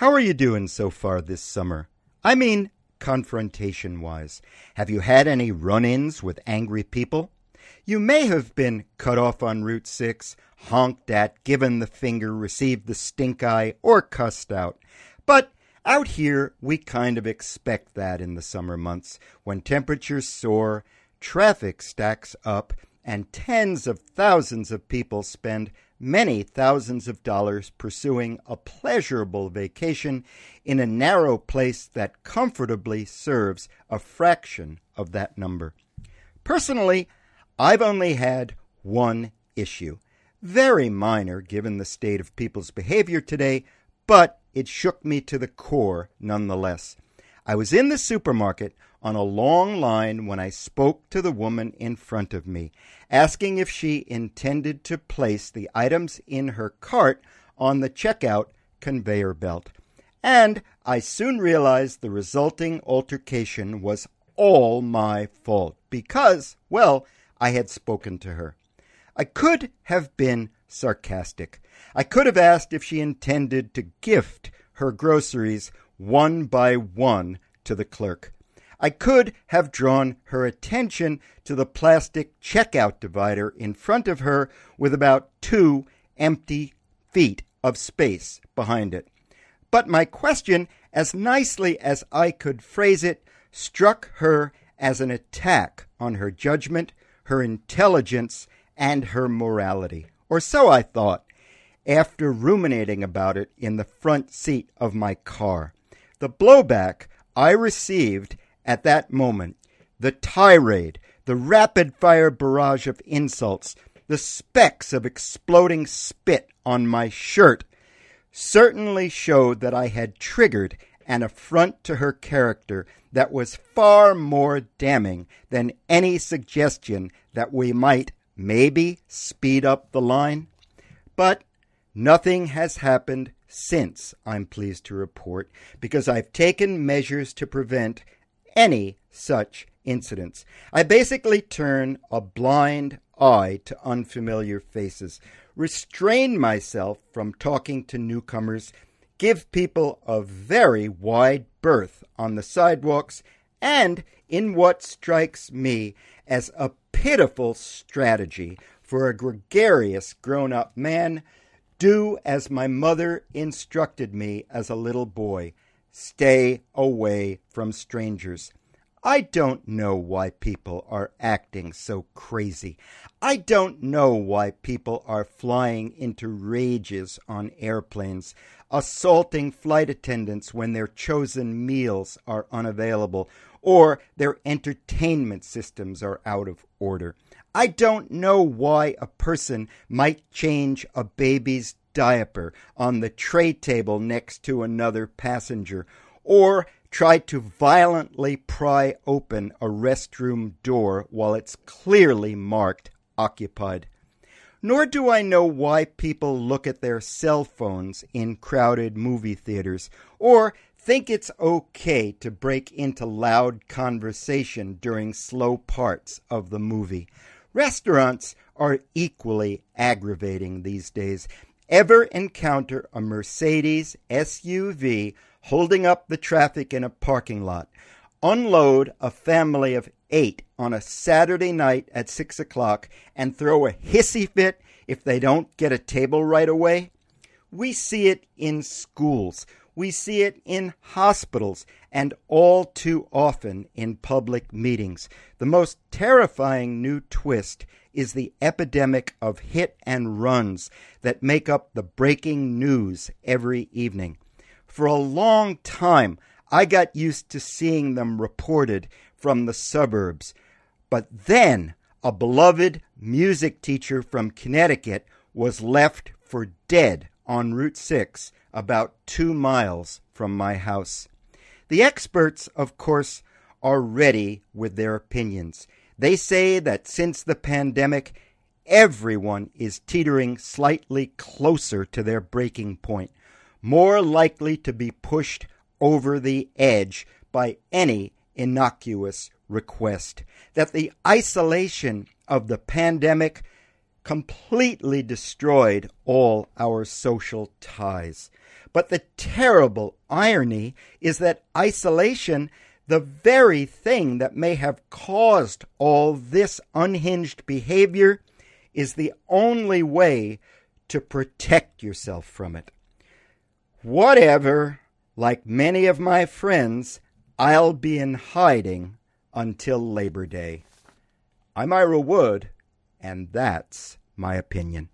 How are you doing so far this summer? I mean, confrontation wise. Have you had any run ins with angry people? You may have been cut off on Route 6, honked at, given the finger, received the stink eye, or cussed out. But out here, we kind of expect that in the summer months when temperatures soar, traffic stacks up, and tens of thousands of people spend many thousands of dollars pursuing a pleasurable vacation in a narrow place that comfortably serves a fraction of that number. Personally, I've only had one issue. Very minor given the state of people's behavior today, but it shook me to the core nonetheless. I was in the supermarket on a long line when I spoke to the woman in front of me, asking if she intended to place the items in her cart on the checkout conveyor belt. And I soon realized the resulting altercation was all my fault because, well, I had spoken to her. I could have been sarcastic. I could have asked if she intended to gift her groceries one by one to the clerk. I could have drawn her attention to the plastic checkout divider in front of her with about two empty feet of space behind it. But my question, as nicely as I could phrase it, struck her as an attack on her judgment, her intelligence, and her morality. Or so I thought, after ruminating about it in the front seat of my car. The blowback I received at that moment, the tirade, the rapid fire barrage of insults, the specks of exploding spit on my shirt, certainly showed that I had triggered an affront to her character that was far more damning than any suggestion that we might maybe speed up the line. But nothing has happened since, I'm pleased to report, because I've taken measures to prevent any such incidents. I basically turn a blind eye to unfamiliar faces, restrain myself from talking to newcomers, give people a very wide berth on the sidewalks, and in what strikes me as a pitiful strategy for a gregarious grown up man, do as my mother instructed me as a little boy stay away from strangers. I don't know why people are acting so crazy. I don't know why people are flying into rages on airplanes, assaulting flight attendants when their chosen meals are unavailable, or their entertainment systems are out of order. I don't know why a person might change a baby's diaper on the tray table next to another passenger, or tried to violently pry open a restroom door while it's clearly marked occupied. Nor do I know why people look at their cell phones in crowded movie theaters or think it's okay to break into loud conversation during slow parts of the movie. Restaurants are equally aggravating these days. Ever encounter a Mercedes SUV holding up the traffic in a parking lot, unload a family of eight on a Saturday night at six o'clock, and throw a hissy fit if they don't get a table right away? We see it in schools. We see it in hospitals and all too often in public meetings. The most terrifying new twist is the epidemic of hit and runs that make up the breaking news every evening. For a long time, I got used to seeing them reported from the suburbs. But then a beloved music teacher from Connecticut was left for dead on Route 6, about two miles from my house. The experts, of course, are ready with their opinions. They say that since the pandemic, everyone is teetering slightly closer to their breaking point more likely to be pushed over the edge by any innocuous request. That the isolation of the pandemic completely destroyed all our social ties. But the terrible irony is that isolation, the very thing that may have caused all this unhinged behavior, is the only way to protect yourself from it. Whatever, like many of my friends, I'll be in hiding until Labor Day. I'm Ira Wood, and that's my opinion.